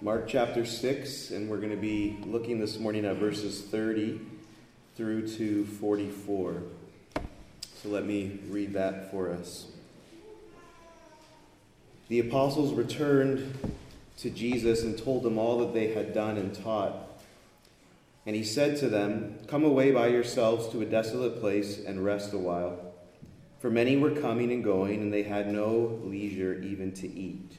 Mark chapter 6, and we're going to be looking this morning at verses 30 through to 44. So let me read that for us. The apostles returned to Jesus and told him all that they had done and taught. And he said to them, Come away by yourselves to a desolate place and rest a while. For many were coming and going, and they had no leisure even to eat.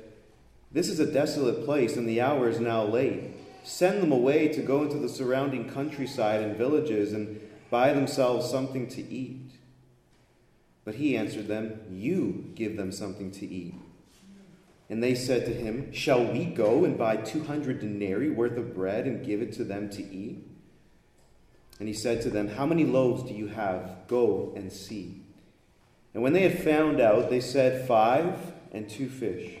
this is a desolate place, and the hour is now late. Send them away to go into the surrounding countryside and villages and buy themselves something to eat. But he answered them, You give them something to eat. And they said to him, Shall we go and buy 200 denarii worth of bread and give it to them to eat? And he said to them, How many loaves do you have? Go and see. And when they had found out, they said, Five and two fish.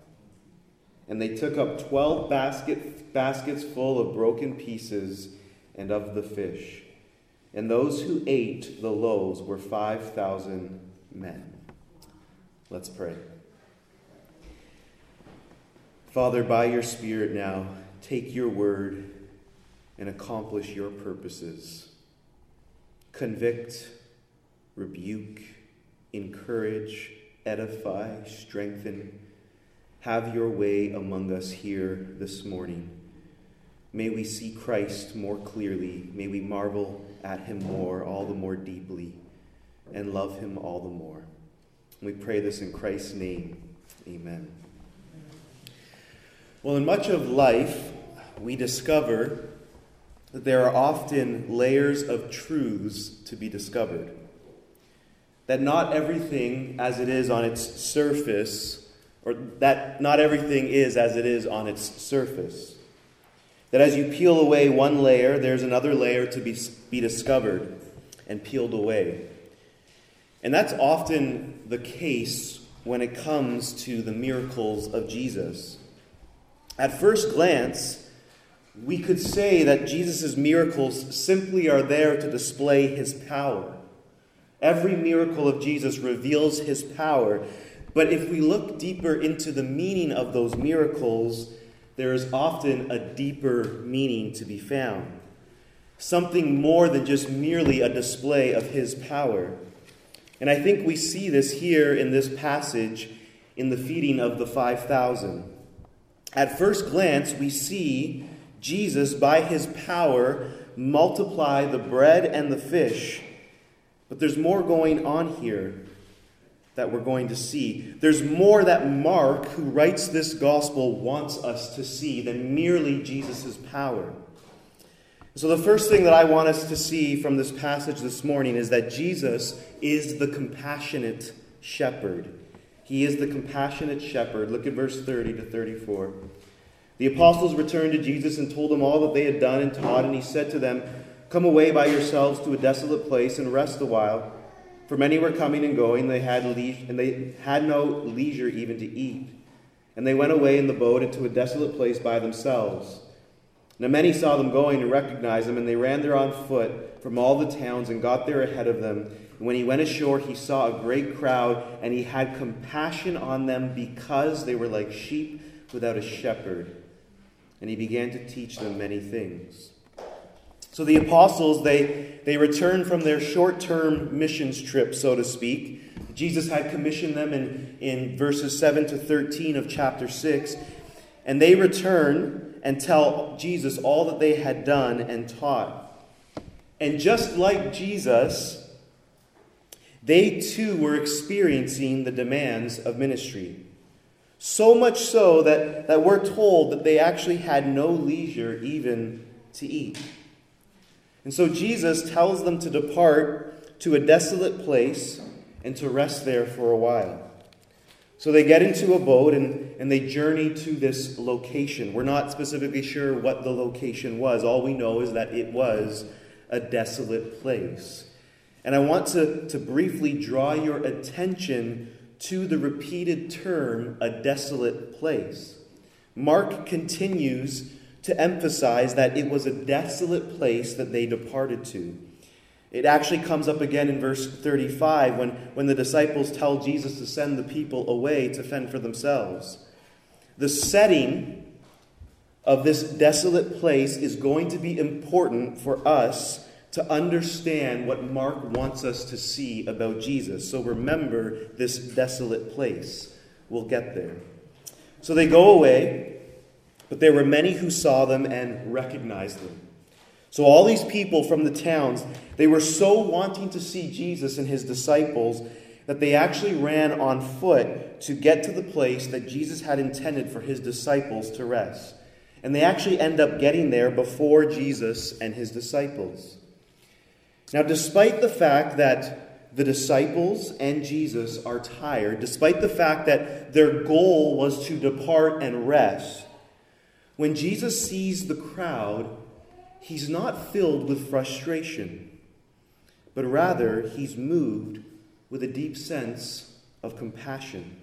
And they took up twelve basket, baskets full of broken pieces and of the fish. And those who ate the loaves were 5,000 men. Let's pray. Father, by your Spirit now, take your word and accomplish your purposes. Convict, rebuke, encourage, edify, strengthen have your way among us here this morning. May we see Christ more clearly. May we marvel at him more, all the more deeply, and love him all the more. We pray this in Christ's name. Amen. Well, in much of life, we discover that there are often layers of truths to be discovered. That not everything as it is on its surface or that not everything is as it is on its surface. That as you peel away one layer, there's another layer to be, be discovered and peeled away. And that's often the case when it comes to the miracles of Jesus. At first glance, we could say that Jesus' miracles simply are there to display his power. Every miracle of Jesus reveals his power, but if we look deeper into the meaning of those miracles, there is often a deeper meaning to be found. Something more than just merely a display of his power. And I think we see this here in this passage in the feeding of the 5,000. At first glance, we see Jesus, by his power, multiply the bread and the fish. But there's more going on here that we're going to see. There's more that Mark, who writes this gospel, wants us to see than merely Jesus' power. So, the first thing that I want us to see from this passage this morning is that Jesus is the compassionate shepherd. He is the compassionate shepherd. Look at verse 30 to 34. The apostles returned to Jesus and told him all that they had done and taught, and he said to them, Come away by yourselves to a desolate place and rest a while. For many were coming and going, they had and they had no leisure even to eat. And they went away in the boat into a desolate place by themselves. Now many saw them going and recognized them, and they ran there on foot from all the towns and got there ahead of them. And when he went ashore, he saw a great crowd, and he had compassion on them because they were like sheep without a shepherd. And he began to teach them many things. So the apostles, they, they returned from their short term missions trip, so to speak. Jesus had commissioned them in, in verses 7 to 13 of chapter 6. And they return and tell Jesus all that they had done and taught. And just like Jesus, they too were experiencing the demands of ministry. So much so that, that we're told that they actually had no leisure even to eat. And so Jesus tells them to depart to a desolate place and to rest there for a while. So they get into a boat and, and they journey to this location. We're not specifically sure what the location was. All we know is that it was a desolate place. And I want to, to briefly draw your attention to the repeated term, a desolate place. Mark continues to emphasize that it was a desolate place that they departed to. It actually comes up again in verse 35 when, when the disciples tell Jesus to send the people away to fend for themselves. The setting of this desolate place is going to be important for us to understand what Mark wants us to see about Jesus. So remember this desolate place. We'll get there. So they go away, but there were many who saw them and recognized them. So all these people from the towns, they were so wanting to see Jesus and his disciples that they actually ran on foot to get to the place that Jesus had intended for his disciples to rest. And they actually end up getting there before Jesus and his disciples. Now, despite the fact that the disciples and Jesus are tired, despite the fact that their goal was to depart and rest, when Jesus sees the crowd, he's not filled with frustration, but rather he's moved with a deep sense of compassion.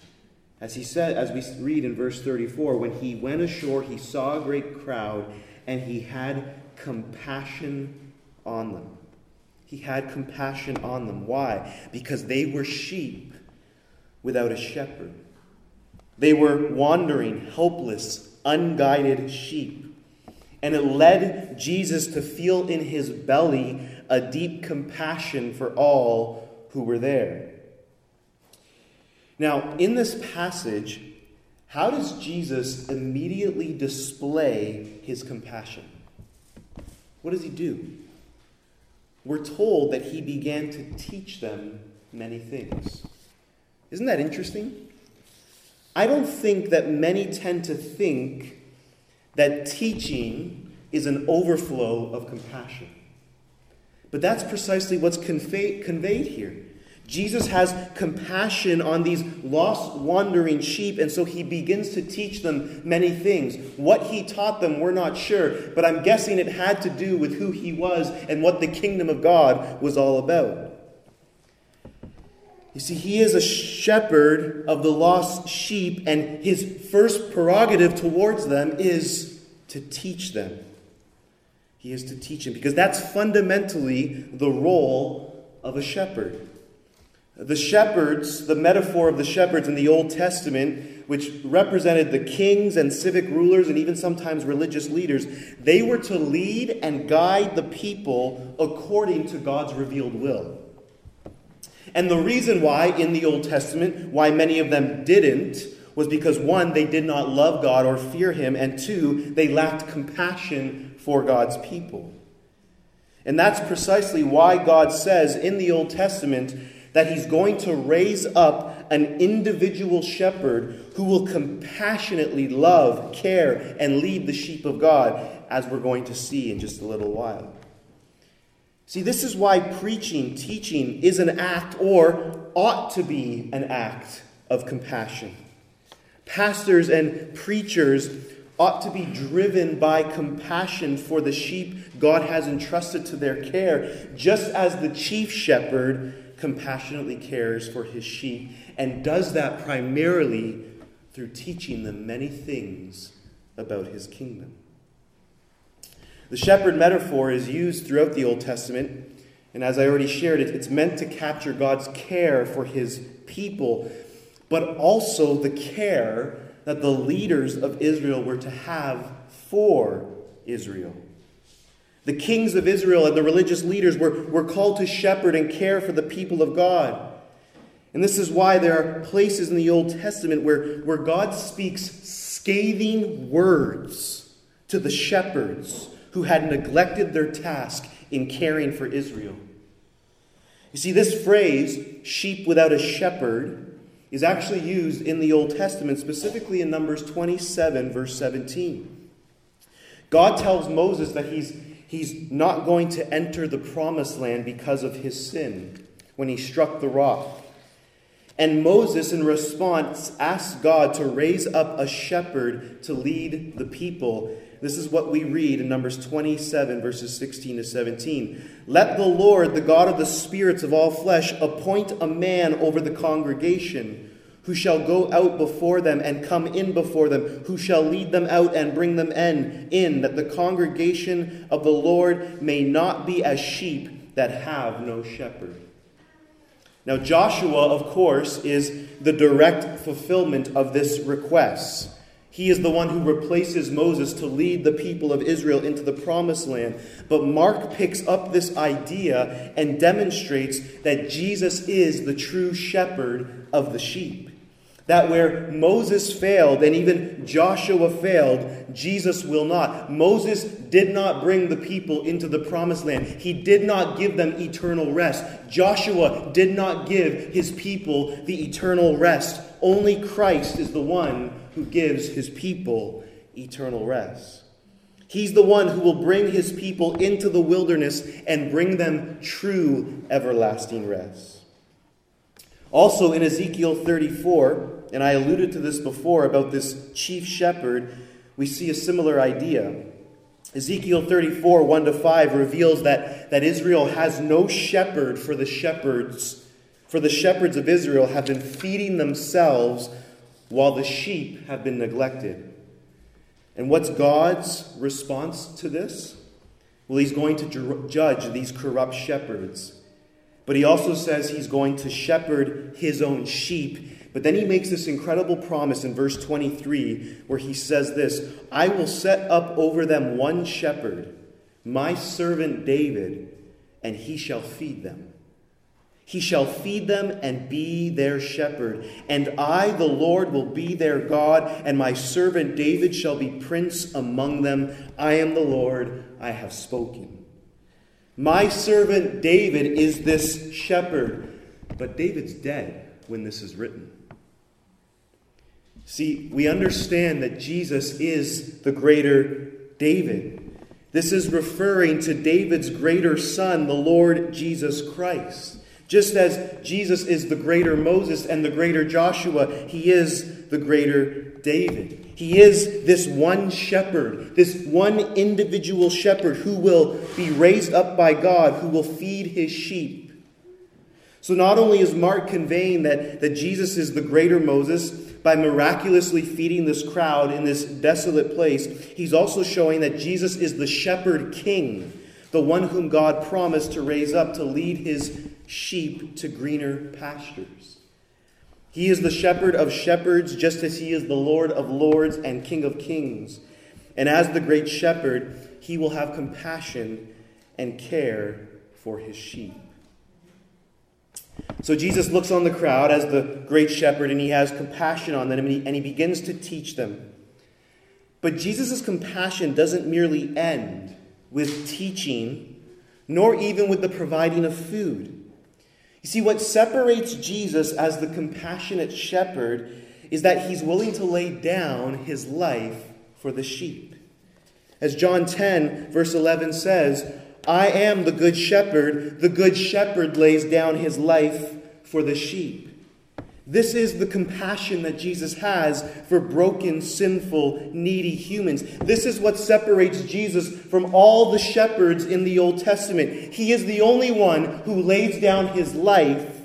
As he said, as we read in verse 34, when he went ashore, he saw a great crowd, and he had compassion on them. He had compassion on them. Why? Because they were sheep without a shepherd. They were wandering, helpless, unguided sheep. And it led Jesus to feel in his belly a deep compassion for all who were there. Now, in this passage, how does Jesus immediately display his compassion? What does he do? We're told that he began to teach them many things. Isn't that interesting? I don't think that many tend to think that teaching is an overflow of compassion. But that's precisely what's convey, conveyed here. Jesus has compassion on these lost, wandering sheep, and so he begins to teach them many things. What he taught them, we're not sure, but I'm guessing it had to do with who he was and what the kingdom of God was all about. You see, he is a shepherd of the lost sheep, and his first prerogative towards them is to teach them. He is to teach them, because that's fundamentally the role of a shepherd. The shepherds, the metaphor of the shepherds in the Old Testament, which represented the kings and civic rulers and even sometimes religious leaders, they were to lead and guide the people according to God's revealed will. And the reason why in the Old Testament, why many of them didn't, was because one, they did not love God or fear Him, and two, they lacked compassion for God's people. And that's precisely why God says in the Old Testament that He's going to raise up an individual shepherd who will compassionately love, care, and lead the sheep of God, as we're going to see in just a little while. See, this is why preaching, teaching is an act or ought to be an act of compassion. Pastors and preachers ought to be driven by compassion for the sheep God has entrusted to their care, just as the chief shepherd compassionately cares for his sheep and does that primarily through teaching them many things about his kingdom. The shepherd metaphor is used throughout the Old Testament, and as I already shared, it, it's meant to capture God's care for his people, but also the care that the leaders of Israel were to have for Israel. The kings of Israel and the religious leaders were, were called to shepherd and care for the people of God. And this is why there are places in the Old Testament where, where God speaks scathing words to the shepherds who had neglected their task in caring for Israel. You see, this phrase, sheep without a shepherd, is actually used in the Old Testament, specifically in Numbers 27, verse 17. God tells Moses that he's, he's not going to enter the promised land because of his sin when he struck the rock. And Moses, in response, asks God to raise up a shepherd to lead the people. This is what we read in Numbers 27, verses 16 to 17. Let the Lord, the God of the spirits of all flesh, appoint a man over the congregation who shall go out before them and come in before them, who shall lead them out and bring them in, in that the congregation of the Lord may not be as sheep that have no shepherd. Now, Joshua, of course, is the direct fulfillment of this request. He is the one who replaces Moses to lead the people of Israel into the promised land. But Mark picks up this idea and demonstrates that Jesus is the true shepherd of the sheep. That where Moses failed and even Joshua failed, Jesus will not. Moses did not bring the people into the promised land, he did not give them eternal rest. Joshua did not give his people the eternal rest. Only Christ is the one who gives his people eternal rest. He's the one who will bring his people into the wilderness and bring them true everlasting rest. Also in Ezekiel 34, and I alluded to this before about this chief shepherd, we see a similar idea. Ezekiel 34, 1 to 5 reveals that, that Israel has no shepherd for the shepherds. For the shepherds of Israel have been feeding themselves while the sheep have been neglected. And what's God's response to this? Well, he's going to judge these corrupt shepherds. But he also says he's going to shepherd his own sheep but then he makes this incredible promise in verse 23 where he says this I will set up over them one shepherd, my servant David, and he shall feed them. He shall feed them and be their shepherd. And I, the Lord, will be their God, and my servant David shall be prince among them. I am the Lord, I have spoken. My servant David is this shepherd, but David's dead when this is written. See, we understand that Jesus is the greater David. This is referring to David's greater son, the Lord Jesus Christ. Just as Jesus is the greater Moses and the greater Joshua, he is the greater David. He is this one shepherd, this one individual shepherd who will be raised up by God, who will feed his sheep. So not only is Mark conveying that, that Jesus is the greater Moses, by miraculously feeding this crowd in this desolate place, he's also showing that Jesus is the shepherd king, the one whom God promised to raise up to lead his sheep to greener pastures. He is the shepherd of shepherds, just as he is the Lord of lords and King of kings. And as the great shepherd, he will have compassion and care for his sheep. So Jesus looks on the crowd as the great shepherd and he has compassion on them and he, and he begins to teach them. But Jesus' compassion doesn't merely end with teaching, nor even with the providing of food. You see, what separates Jesus as the compassionate shepherd is that he's willing to lay down his life for the sheep. As John 10, verse 11 says, I am the good shepherd. The good shepherd lays down his life for the sheep. This is the compassion that Jesus has for broken, sinful, needy humans. This is what separates Jesus from all the shepherds in the Old Testament. He is the only one who lays down his life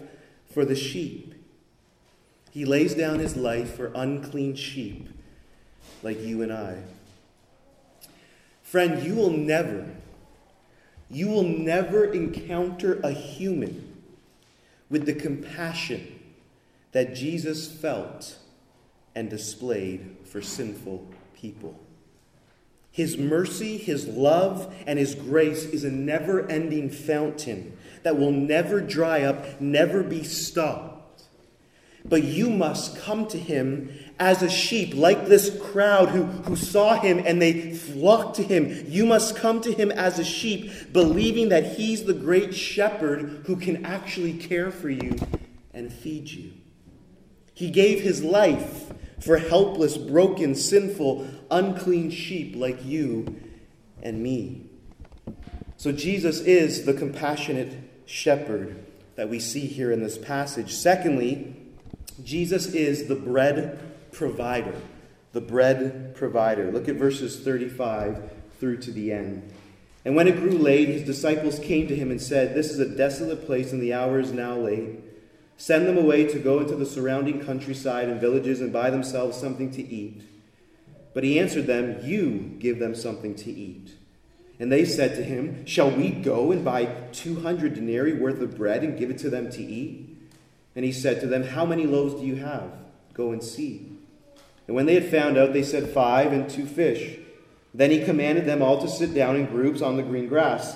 for the sheep. He lays down his life for unclean sheep like you and I. Friend, you will never you will never encounter a human with the compassion that Jesus felt and displayed for sinful people. His mercy, His love, and His grace is a never ending fountain that will never dry up, never be stopped. But you must come to him as a sheep, like this crowd who, who saw him and they flocked to him. You must come to him as a sheep, believing that he's the great shepherd who can actually care for you and feed you. He gave his life for helpless, broken, sinful, unclean sheep like you and me. So Jesus is the compassionate shepherd that we see here in this passage. Secondly, Jesus is the bread provider. The bread provider. Look at verses 35 through to the end. And when it grew late, his disciples came to him and said, This is a desolate place, and the hour is now late. Send them away to go into the surrounding countryside and villages and buy themselves something to eat. But he answered them, You give them something to eat. And they said to him, Shall we go and buy 200 denarii worth of bread and give it to them to eat? And he said to them, How many loaves do you have? Go and see. And when they had found out, they said, Five and two fish. Then he commanded them all to sit down in groups on the green grass.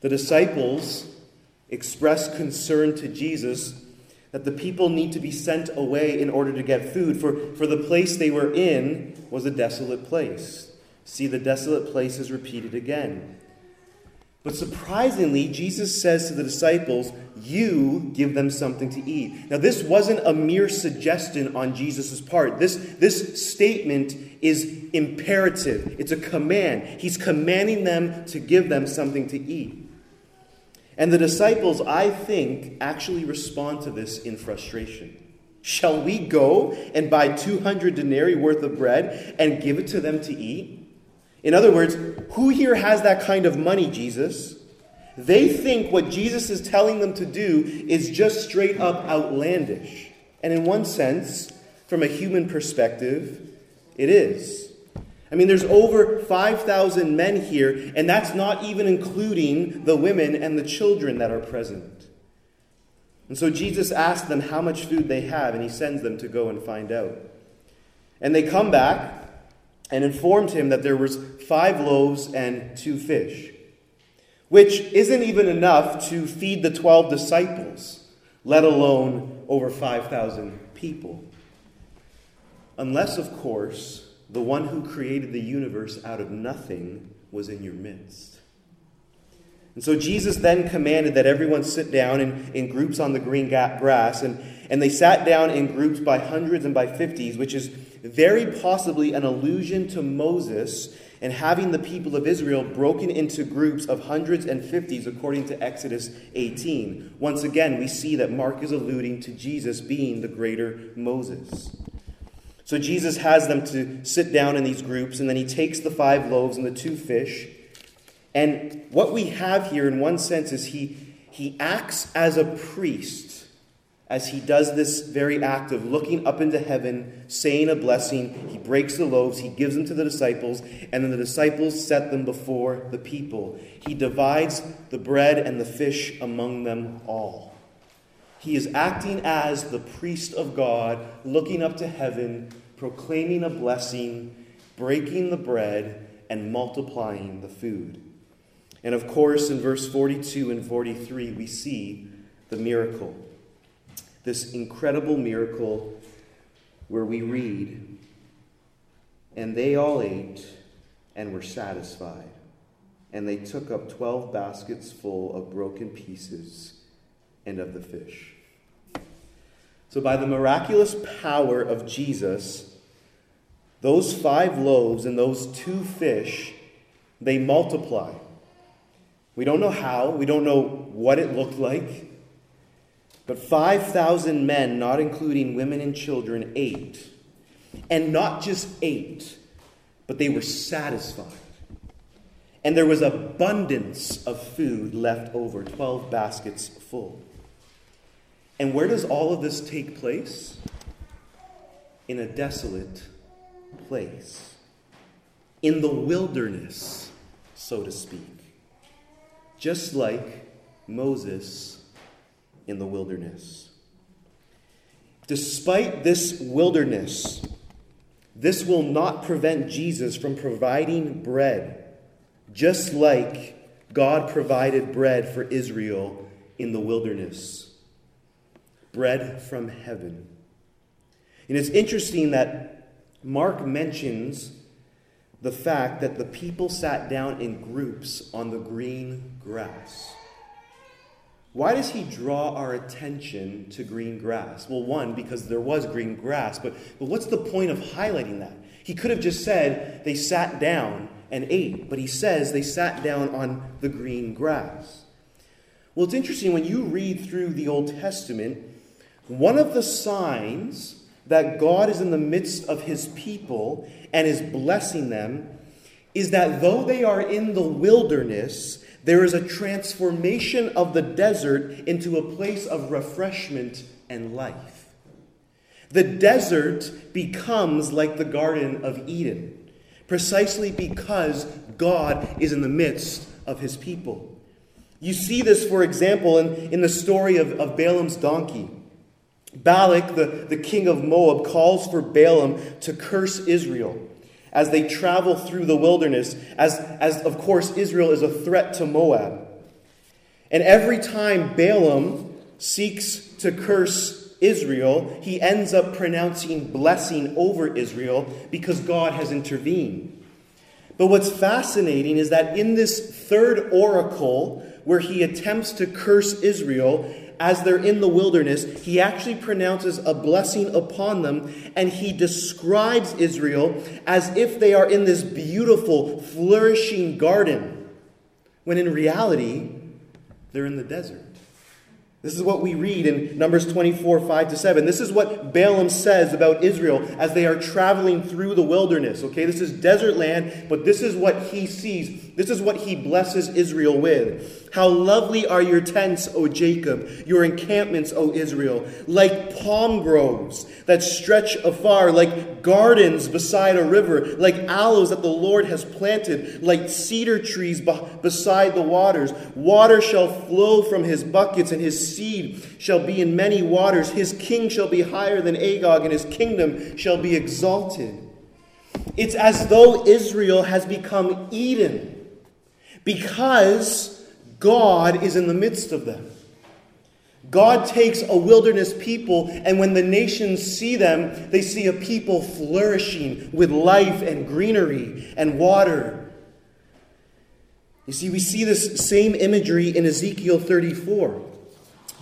the disciples express concern to Jesus that the people need to be sent away in order to get food, for, for the place they were in was a desolate place. See, the desolate place is repeated again. But surprisingly, Jesus says to the disciples, You give them something to eat. Now, this wasn't a mere suggestion on Jesus' part. This, this statement is imperative, it's a command. He's commanding them to give them something to eat. And the disciples, I think, actually respond to this in frustration. Shall we go and buy 200 denarii worth of bread and give it to them to eat? In other words, who here has that kind of money, Jesus? They think what Jesus is telling them to do is just straight up outlandish. And in one sense, from a human perspective, it is. I mean, there's over 5,000 men here, and that's not even including the women and the children that are present. And so Jesus asks them how much food they have, and he sends them to go and find out. And they come back, and informed him that there was five loaves and two fish, which isn't even enough to feed the 12 disciples, let alone over 5,000 people. Unless, of course, the one who created the universe out of nothing was in your midst. And so Jesus then commanded that everyone sit down in, in groups on the green grass, and, and they sat down in groups by hundreds and by fifties, which is very possibly an allusion to Moses and having the people of Israel broken into groups of hundreds and fifties according to Exodus 18. Once again, we see that Mark is alluding to Jesus being the greater Moses. So Jesus has them to sit down in these groups, and then he takes the five loaves and the two fish. And what we have here, in one sense, is he, he acts as a priest as he does this very act of looking up into heaven, saying a blessing. He breaks the loaves, he gives them to the disciples, and then the disciples set them before the people. He divides the bread and the fish among them all. He is acting as the priest of God, looking up to heaven, proclaiming a blessing, breaking the bread, and multiplying the food. And of course, in verse 42 and 43, we see the miracle this incredible miracle where we read, And they all ate and were satisfied, and they took up twelve baskets full of broken pieces and of the fish. So, by the miraculous power of Jesus, those five loaves and those two fish, they multiply. We don't know how, we don't know what it looked like. But 5,000 men, not including women and children, ate. And not just ate, but they were satisfied. And there was abundance of food left over 12 baskets full. And where does all of this take place? in a desolate place, in the wilderness, so to speak, just like Moses in the wilderness. Despite this wilderness, this will not prevent Jesus from providing bread, just like God provided bread for Israel in the wilderness. Bread from heaven. And it's interesting that Mark mentions the fact that the people sat down in groups on the green grass. Why does he draw our attention to green grass? Well, one, because there was green grass, but, but what's the point of highlighting that? He could have just said they sat down and ate, but he says they sat down on the green grass. Well, it's interesting when you read through the Old Testament, one of the signs that God is in the midst of his people and is blessing them is that though they are in the wilderness, there is a transformation of the desert into a place of refreshment and life. The desert becomes like the Garden of Eden, precisely because God is in the midst of his people. You see this, for example, in, in the story of, of Balaam's donkey. Balak, the, the king of Moab, calls for Balaam to curse Israel as they travel through the wilderness, as, as of course Israel is a threat to Moab. And every time Balaam seeks to curse Israel, he ends up pronouncing blessing over Israel because God has intervened. But what's fascinating is that in this third oracle, where he attempts to curse Israel, as they're in the wilderness, he actually pronounces a blessing upon them and he describes Israel as if they are in this beautiful, flourishing garden, when in reality, they're in the desert. This is what we read in Numbers 24, 5 to 7. This is what Balaam says about Israel as they are traveling through the wilderness. Okay, this is desert land, but this is what he sees. This is what he blesses Israel with. How lovely are your tents, O Jacob, your encampments, O Israel, like palm groves that stretch afar, like gardens beside a river, like aloes that the Lord has planted, like cedar trees beside the waters. Water shall flow from his buckets, and his seed shall be in many waters. His king shall be higher than Agag, and his kingdom shall be exalted. It's as though Israel has become Eden because God is in the midst of them. God takes a wilderness people, and when the nations see them, they see a people flourishing with life and greenery and water. You see, we see this same imagery in Ezekiel 34.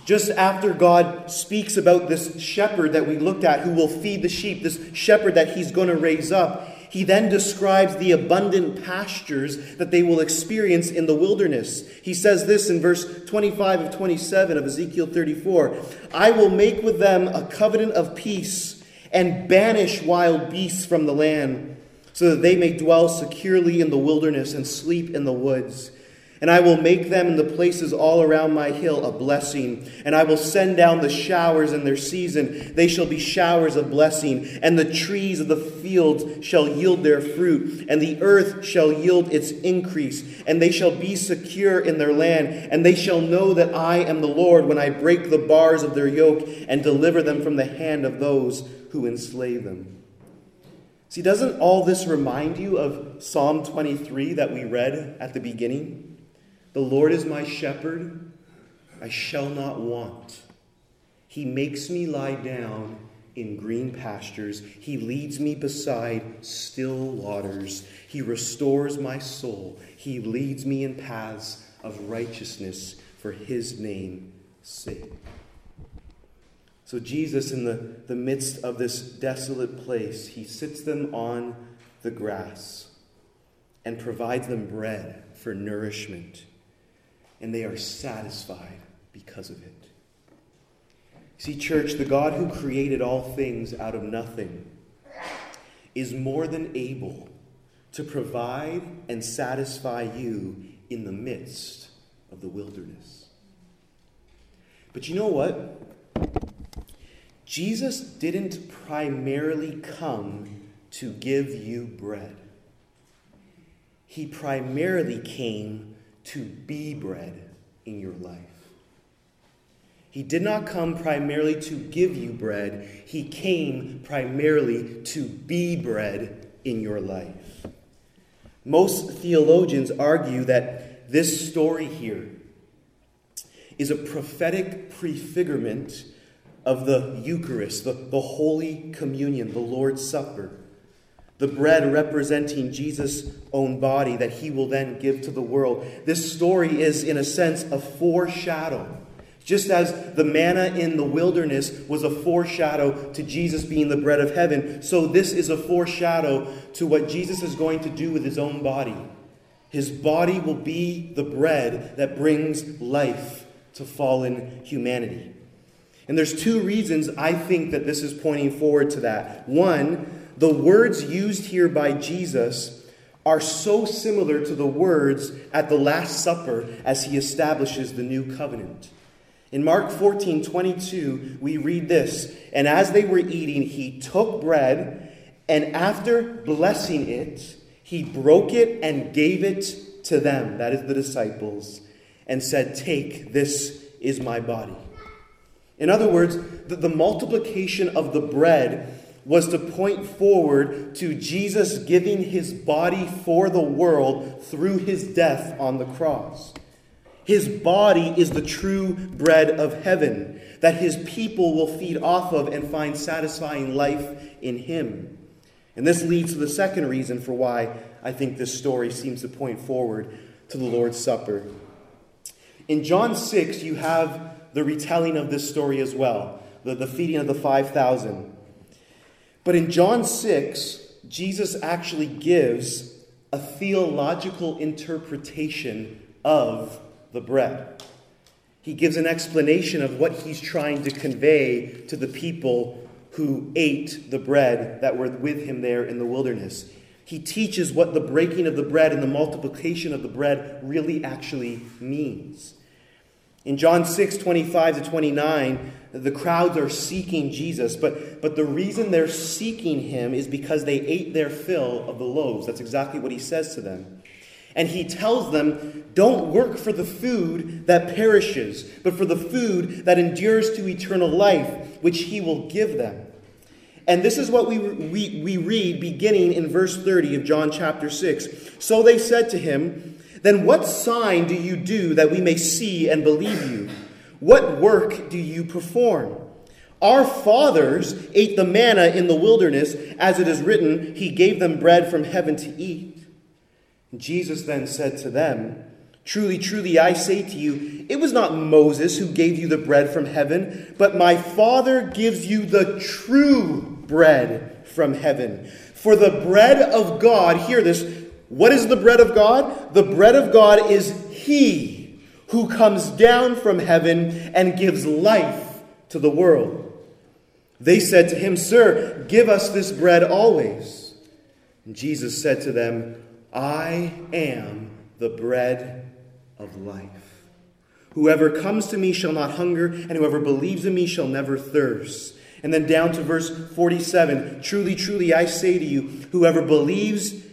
Just after God speaks about this shepherd that we looked at who will feed the sheep, this shepherd that he's going to raise up, he then describes the abundant pastures that they will experience in the wilderness. He says this in verse 25 of 27 of Ezekiel 34 I will make with them a covenant of peace and banish wild beasts from the land, so that they may dwell securely in the wilderness and sleep in the woods. And I will make them in the places all around my hill a blessing. And I will send down the showers in their season. They shall be showers of blessing. And the trees of the fields shall yield their fruit. And the earth shall yield its increase. And they shall be secure in their land. And they shall know that I am the Lord when I break the bars of their yoke and deliver them from the hand of those who enslave them. See, doesn't all this remind you of Psalm 23 that we read at the beginning? The Lord is my shepherd, I shall not want. He makes me lie down in green pastures. He leads me beside still waters. He restores my soul. He leads me in paths of righteousness for his name's sake. So, Jesus, in the, the midst of this desolate place, he sits them on the grass and provides them bread for nourishment and they are satisfied because of it. See, church, the God who created all things out of nothing is more than able to provide and satisfy you in the midst of the wilderness. But you know what? Jesus didn't primarily come to give you bread. He primarily came to be bread in your life. He did not come primarily to give you bread, he came primarily to be bread in your life. Most theologians argue that this story here is a prophetic prefigurement of the Eucharist, the, the Holy Communion, the Lord's Supper. The bread representing Jesus' own body that he will then give to the world. This story is, in a sense, a foreshadow. Just as the manna in the wilderness was a foreshadow to Jesus being the bread of heaven, so this is a foreshadow to what Jesus is going to do with his own body. His body will be the bread that brings life to fallen humanity. And there's two reasons I think that this is pointing forward to that. One, the words used here by Jesus are so similar to the words at the Last Supper as he establishes the new covenant. In Mark 14 22, we read this And as they were eating, he took bread, and after blessing it, he broke it and gave it to them, that is the disciples, and said, Take, this is my body. In other words, the, the multiplication of the bread was to point forward to Jesus giving his body for the world through his death on the cross. His body is the true bread of heaven that his people will feed off of and find satisfying life in him. And this leads to the second reason for why I think this story seems to point forward to the Lord's Supper. In John 6, you have the retelling of this story as well, the, the feeding of the 5,000. But in John 6, Jesus actually gives a theological interpretation of the bread. He gives an explanation of what he's trying to convey to the people who ate the bread that were with him there in the wilderness. He teaches what the breaking of the bread and the multiplication of the bread really actually means. In John 6, 25 to 29, the crowds are seeking Jesus, but, but the reason they're seeking him is because they ate their fill of the loaves. That's exactly what he says to them. And he tells them, Don't work for the food that perishes, but for the food that endures to eternal life, which he will give them. And this is what we, we, we read beginning in verse 30 of John chapter 6. So they said to him, then what sign do you do that we may see and believe you? What work do you perform? Our fathers ate the manna in the wilderness, as it is written, He gave them bread from heaven to eat. Jesus then said to them, Truly, truly, I say to you, it was not Moses who gave you the bread from heaven, but my Father gives you the true bread from heaven. For the bread of God, hear this, what is the bread of God? The bread of God is He who comes down from heaven and gives life to the world. They said to him, Sir, give us this bread always. And Jesus said to them, I am the bread of life. Whoever comes to me shall not hunger, and whoever believes in me shall never thirst. And then down to verse 47 Truly, truly, I say to you, whoever believes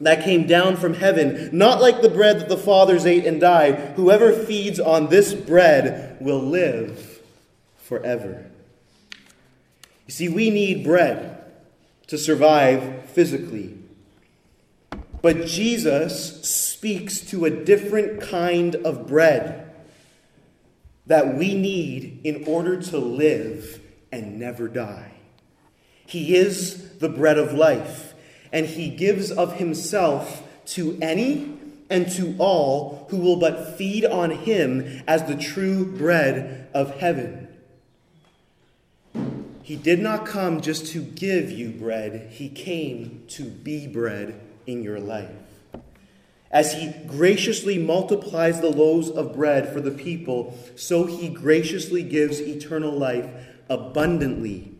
that came down from heaven, not like the bread that the fathers ate and died. Whoever feeds on this bread will live forever. You see, we need bread to survive physically. But Jesus speaks to a different kind of bread that we need in order to live and never die. He is the bread of life, and he gives of himself to any and to all who will but feed on him as the true bread of heaven. He did not come just to give you bread, he came to be bread in your life. As he graciously multiplies the loaves of bread for the people, so he graciously gives eternal life abundantly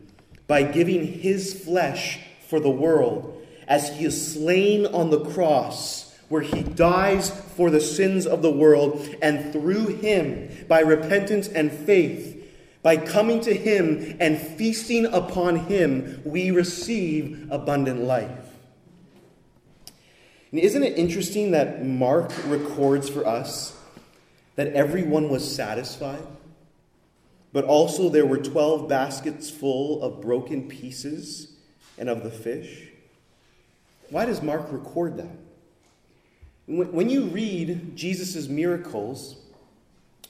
by giving his flesh for the world, as he is slain on the cross, where he dies for the sins of the world, and through him, by repentance and faith, by coming to him and feasting upon him, we receive abundant life. And isn't it interesting that Mark records for us that everyone was satisfied? But also there were 12 baskets full of broken pieces and of the fish. Why does Mark record that? When you read Jesus' miracles,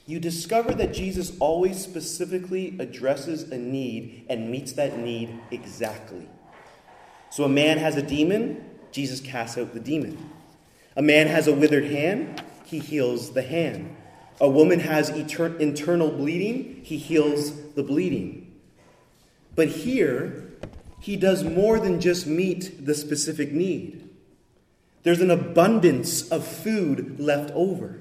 you discover that Jesus always specifically addresses a need and meets that need exactly. So a man has a demon, Jesus casts out the demon. A man has a withered hand, he heals the hand. A woman has etern- internal bleeding, he heals the bleeding. But here, he does more than just meet the specific need. There's an abundance of food left over.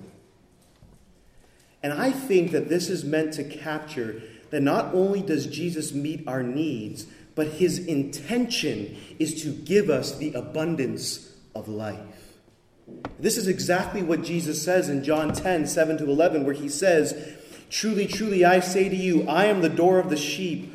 And I think that this is meant to capture that not only does Jesus meet our needs, but his intention is to give us the abundance of life. This is exactly what Jesus says in John 10 7 to 11, where he says, Truly, truly, I say to you, I am the door of the sheep.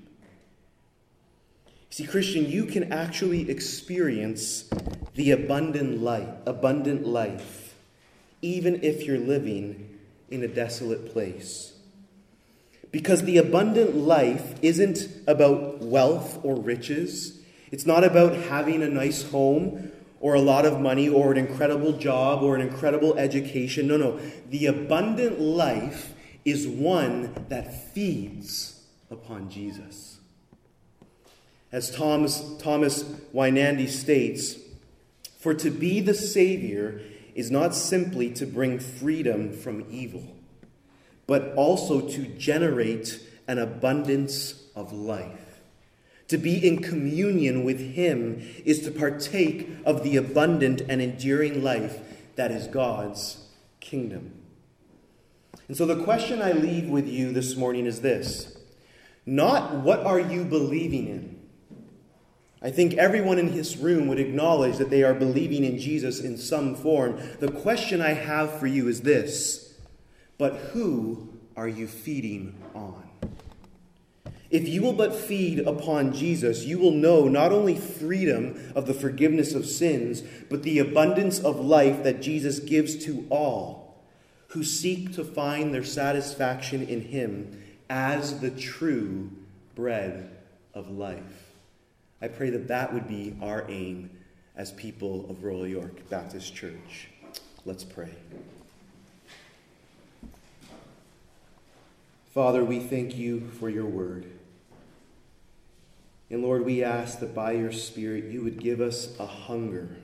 See, Christian, you can actually experience the abundant life, abundant life, even if you're living in a desolate place. Because the abundant life isn't about wealth or riches. It's not about having a nice home or a lot of money or an incredible job or an incredible education. No, no. The abundant life is one that feeds upon Jesus. As Thomas, Thomas Weinandy states, for to be the Savior is not simply to bring freedom from evil but also to generate an abundance of life. To be in communion with Him is to partake of the abundant and enduring life that is God's kingdom. And so the question I leave with you this morning is this not what are you believing in? I think everyone in this room would acknowledge that they are believing in Jesus in some form. The question I have for you is this but who are you feeding on? If you will but feed upon Jesus, you will know not only freedom of the forgiveness of sins, but the abundance of life that Jesus gives to all who seek to find their satisfaction in Him as the true bread of life. I pray that that would be our aim as people of Royal York Baptist Church. Let's pray. Father, we thank you for your word. And Lord, we ask that by your Spirit you would give us a hunger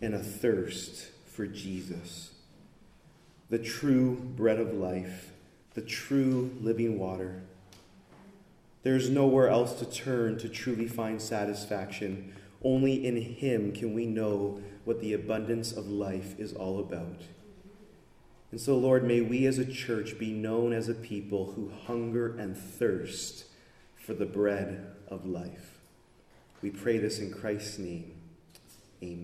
and a thirst for Jesus, the true bread of life, the true living water. There's nowhere else to turn to truly find satisfaction. Only in Him can we know what the abundance of life is all about. And so, Lord, may we as a church be known as a people who hunger and thirst for the bread of life. We pray this in Christ's name. Amen.